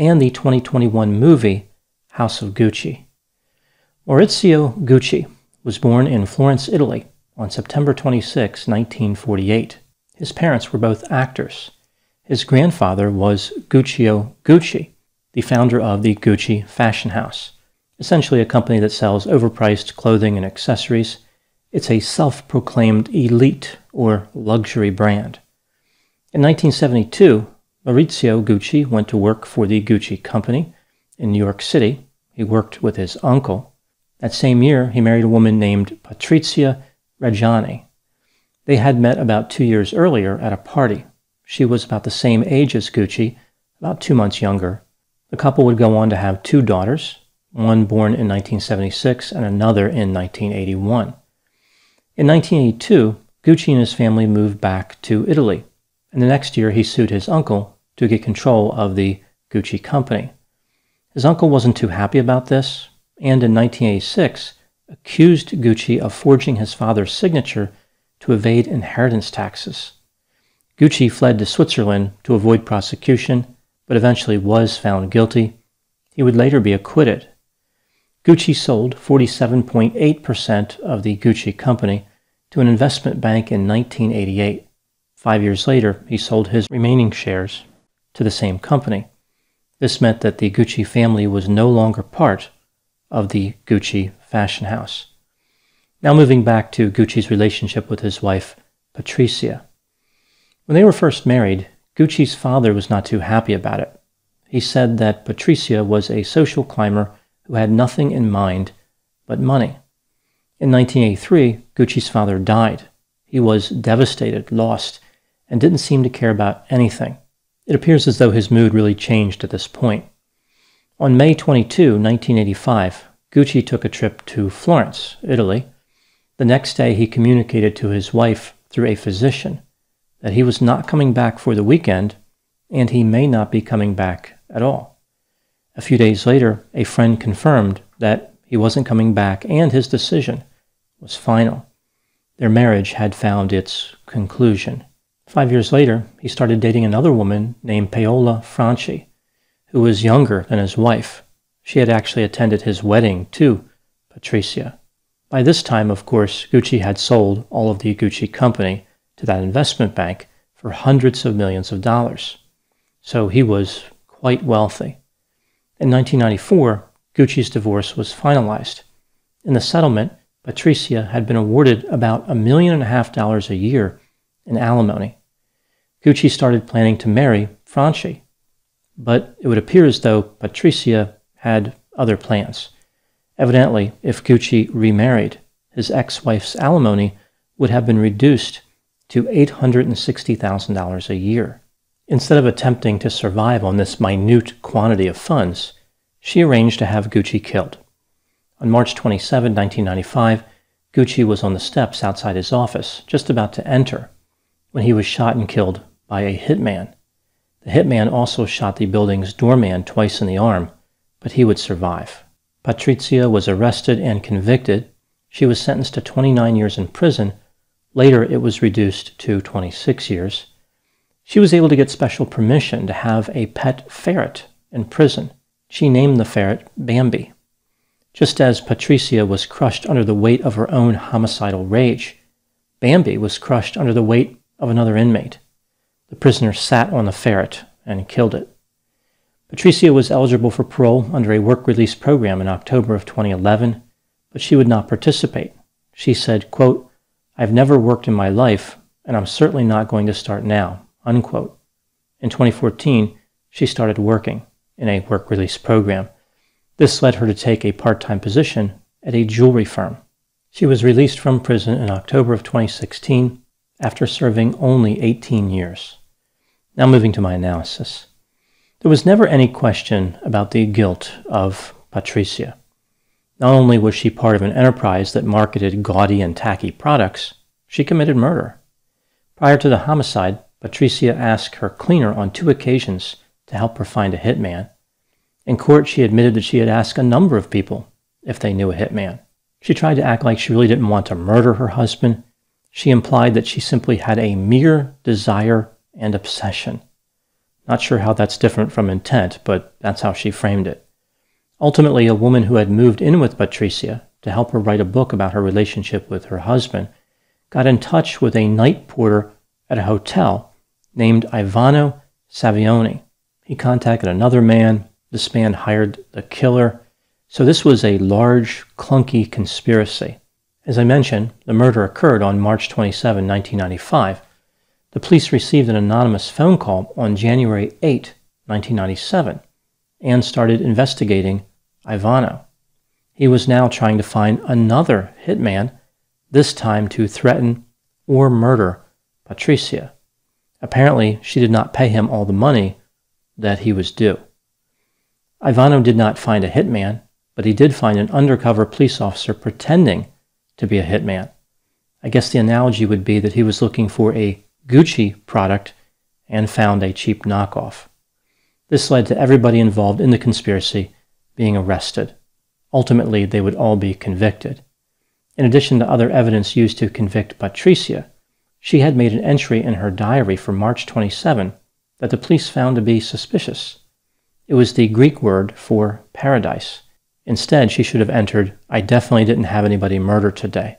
and the 2021 movie House of Gucci. Maurizio Gucci was born in Florence, Italy on September 26, 1948. His parents were both actors. His grandfather was Guccio Gucci, the founder of the Gucci fashion house, essentially a company that sells overpriced clothing and accessories. It's a self proclaimed elite or luxury brand. In 1972, Maurizio Gucci went to work for the Gucci Company in New York City. He worked with his uncle. That same year, he married a woman named Patrizia Reggiani. They had met about two years earlier at a party. She was about the same age as Gucci, about two months younger. The couple would go on to have two daughters, one born in 1976 and another in 1981. In 1982, Gucci and his family moved back to Italy and the next year he sued his uncle to get control of the Gucci company. His uncle wasn't too happy about this, and in 1986 accused Gucci of forging his father's signature to evade inheritance taxes. Gucci fled to Switzerland to avoid prosecution, but eventually was found guilty. He would later be acquitted. Gucci sold 47.8% of the Gucci company to an investment bank in 1988. Five years later, he sold his remaining shares to the same company. This meant that the Gucci family was no longer part of the Gucci fashion house. Now, moving back to Gucci's relationship with his wife, Patrizia. When they were first married, Gucci's father was not too happy about it. He said that Patrizia was a social climber who had nothing in mind but money. In 1983, Gucci's father died. He was devastated, lost, and didn't seem to care about anything. It appears as though his mood really changed at this point. On May 22, 1985, Gucci took a trip to Florence, Italy. The next day, he communicated to his wife through a physician that he was not coming back for the weekend and he may not be coming back at all. A few days later, a friend confirmed that he wasn't coming back and his decision was final. Their marriage had found its conclusion. Five years later, he started dating another woman named Paola Franchi, who was younger than his wife. She had actually attended his wedding to Patricia. By this time, of course, Gucci had sold all of the Gucci company to that investment bank for hundreds of millions of dollars. So he was quite wealthy. In 1994, Gucci's divorce was finalized. In the settlement, Patricia had been awarded about a million and a half dollars a year in alimony. Gucci started planning to marry Franchi, but it would appear as though Patricia had other plans. Evidently, if Gucci remarried, his ex wife's alimony would have been reduced to $860,000 a year. Instead of attempting to survive on this minute quantity of funds, she arranged to have Gucci killed. On March 27, 1995, Gucci was on the steps outside his office, just about to enter, when he was shot and killed by a hitman. The hitman also shot the building's doorman twice in the arm, but he would survive. Patricia was arrested and convicted. She was sentenced to 29 years in prison. Later, it was reduced to 26 years. She was able to get special permission to have a pet ferret in prison. She named the ferret Bambi. Just as Patricia was crushed under the weight of her own homicidal rage, Bambi was crushed under the weight of another inmate. The prisoner sat on the ferret and killed it. Patricia was eligible for parole under a work release program in October of 2011, but she would not participate. She said, quote, I've never worked in my life, and I'm certainly not going to start now. Unquote. In 2014, she started working in a work release program. This led her to take a part time position at a jewelry firm. She was released from prison in October of 2016 after serving only 18 years. Now, moving to my analysis. There was never any question about the guilt of Patricia. Not only was she part of an enterprise that marketed gaudy and tacky products, she committed murder. Prior to the homicide, Patricia asked her cleaner on two occasions to help her find a hitman. In court, she admitted that she had asked a number of people if they knew a hitman. She tried to act like she really didn't want to murder her husband. She implied that she simply had a mere desire and obsession. Not sure how that's different from intent, but that's how she framed it. Ultimately, a woman who had moved in with Patricia to help her write a book about her relationship with her husband got in touch with a night porter at a hotel named Ivano Savioni. He contacted another man. This man hired the killer. So this was a large, clunky conspiracy. As I mentioned, the murder occurred on March 27, 1995 the police received an anonymous phone call on January 8, 1997, and started investigating Ivano. He was now trying to find another hitman, this time to threaten or murder Patricia. Apparently, she did not pay him all the money that he was due. Ivano did not find a hitman, but he did find an undercover police officer pretending to be a hitman. I guess the analogy would be that he was looking for a Gucci product and found a cheap knockoff. This led to everybody involved in the conspiracy being arrested. Ultimately, they would all be convicted. In addition to other evidence used to convict Patricia, she had made an entry in her diary for March 27 that the police found to be suspicious. It was the Greek word for paradise. Instead, she should have entered, I definitely didn't have anybody murdered today.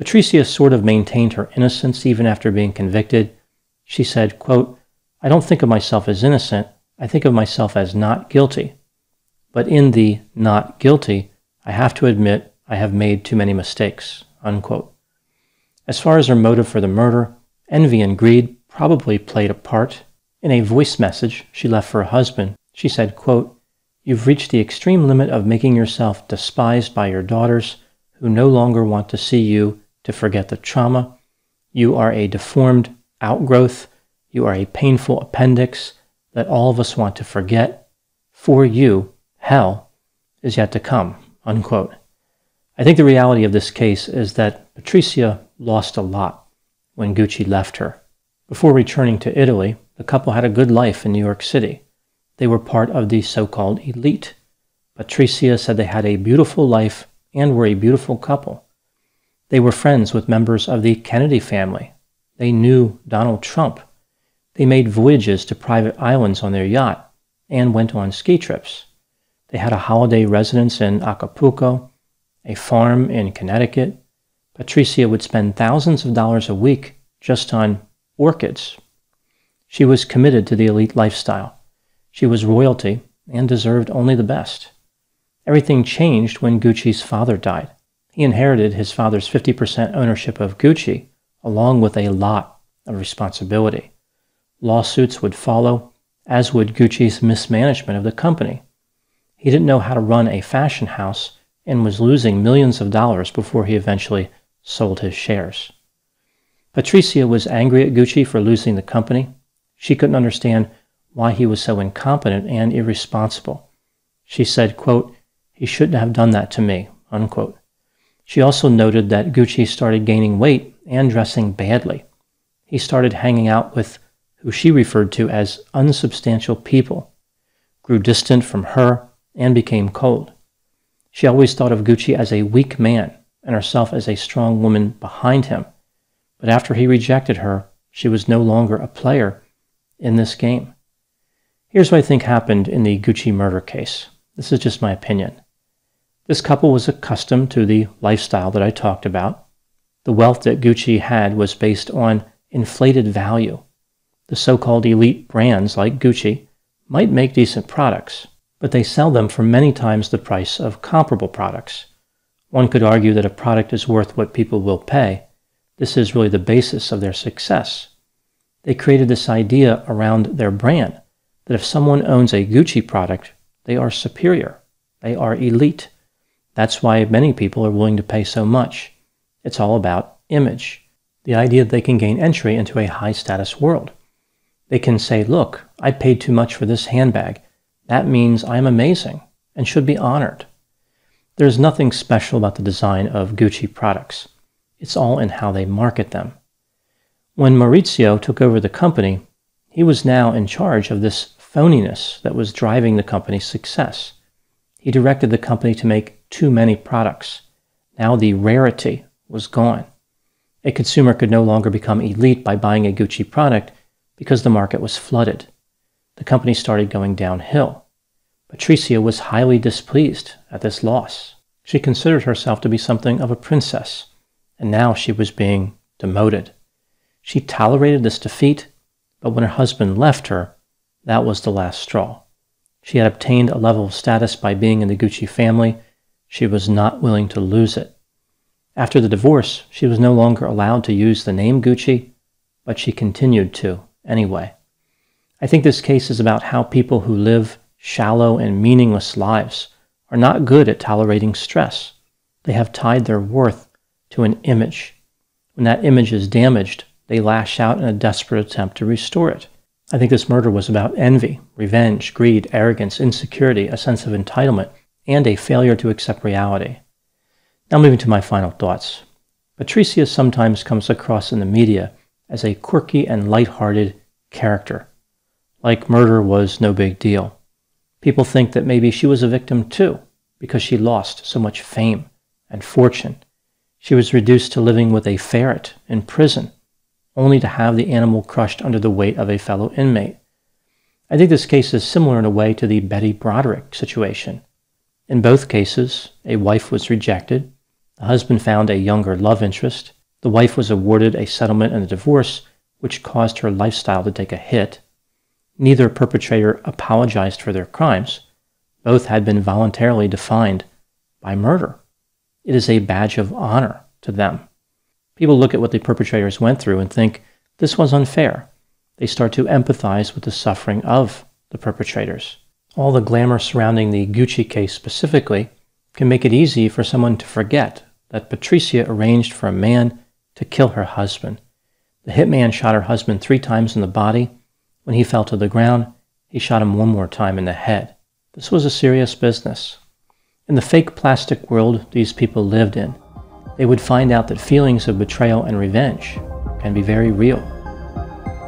Patricia sort of maintained her innocence even after being convicted. She said, quote, I don't think of myself as innocent. I think of myself as not guilty. But in the not guilty, I have to admit I have made too many mistakes. Unquote. As far as her motive for the murder, envy and greed probably played a part. In a voice message she left for her husband, she said, quote, You've reached the extreme limit of making yourself despised by your daughters, who no longer want to see you to forget the trauma. You are a deformed outgrowth. You are a painful appendix that all of us want to forget. For you, hell is yet to come. Unquote. I think the reality of this case is that Patricia lost a lot when Gucci left her. Before returning to Italy, the couple had a good life in New York City. They were part of the so called elite. Patricia said they had a beautiful life and were a beautiful couple. They were friends with members of the Kennedy family. They knew Donald Trump. They made voyages to private islands on their yacht. and went on ski trips. They had a holiday residence in Acapulco, a farm in Connecticut. Patricia would spend thousands of dollars a week just on orchids. She was committed to the elite lifestyle. She was royalty and deserved only the best. Everything changed when Gucci's father died. He inherited his father's 50% ownership of Gucci, along with a lot of responsibility. Lawsuits would follow, as would Gucci's mismanagement of the company. He didn't know how to run a fashion house and was losing millions of dollars before he eventually sold his shares. Patricia was angry at Gucci for losing the company. She couldn't understand why he was so incompetent and irresponsible. She said, quote, he shouldn't have done that to me, unquote. She also noted that Gucci started gaining weight and dressing badly. He started hanging out with who she referred to as unsubstantial people, grew distant from her, and became cold. She always thought of Gucci as a weak man and herself as a strong woman behind him. But after he rejected her, she was no longer a player in this game. Here's what I think happened in the Gucci murder case. This is just my opinion. This couple was accustomed to the lifestyle that I talked about. The wealth that Gucci had was based on inflated value. The so called elite brands like Gucci might make decent products, but they sell them for many times the price of comparable products. One could argue that a product is worth what people will pay. This is really the basis of their success. They created this idea around their brand that if someone owns a Gucci product, they are superior, they are elite, that's why many people are willing to pay so much. It's all about image, the idea that they can gain entry into a high status world. They can say, Look, I paid too much for this handbag. That means I'm amazing and should be honored. There's nothing special about the design of Gucci products. It's all in how they market them. When Maurizio took over the company, he was now in charge of this phoniness that was driving the company's success. He directed the company to make too many products. Now the rarity was gone. A consumer could no longer become elite by buying a Gucci product because the market was flooded. The company started going downhill. Patricia was highly displeased at this loss. She considered herself to be something of a princess, and now she was being demoted. She tolerated this defeat, but when her husband left her, that was the last straw. She had obtained a level of status by being in the Gucci family she was not willing to lose it. After the divorce, she was no longer allowed to use the name Gucci, but she continued to anyway. I think this case is about how people who live shallow and meaningless lives are not good at tolerating stress. They have tied their worth to an image. When that image is damaged, they lash out in a desperate attempt to restore it. I think this murder was about envy, revenge, greed, arrogance, insecurity, a sense of entitlement, and a failure to accept reality. Now, moving to my final thoughts. Patricia sometimes comes across in the media as a quirky and light-hearted character, like murder was no big deal. People think that maybe she was a victim too, because she lost so much fame and fortune. She was reduced to living with a ferret in prison, only to have the animal crushed under the weight of a fellow inmate. I think this case is similar in a way to the Betty Broderick situation. In both cases, a wife was rejected, the husband found a younger love interest, the wife was awarded a settlement and a divorce, which caused her lifestyle to take a hit. Neither perpetrator apologized for their crimes. Both had been voluntarily defined by murder. It is a badge of honor to them. People look at what the perpetrators went through and think this was unfair. They start to empathize with the suffering of the perpetrators all the glamour surrounding the Gucci case specifically can make it easy for someone to forget that Patricia arranged for a man to kill her husband. The hitman shot her husband three times in the body. When he fell to the ground, he shot him one more time in the head. This was a serious business. In the fake plastic world these people lived in, they would find out that feelings of betrayal and revenge can be very real.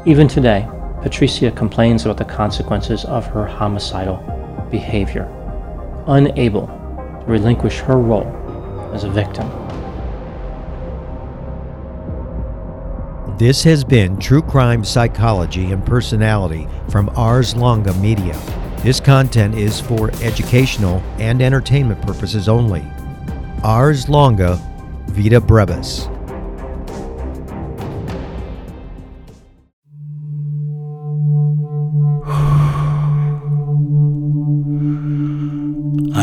Even today, Patricia complains about the consequences of her homicidal behavior, unable to relinquish her role as a victim. This has been True Crime Psychology and Personality from Ars Longa Media. This content is for educational and entertainment purposes only. Ars longa, vita brevis.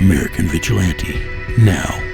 American Vigilante now.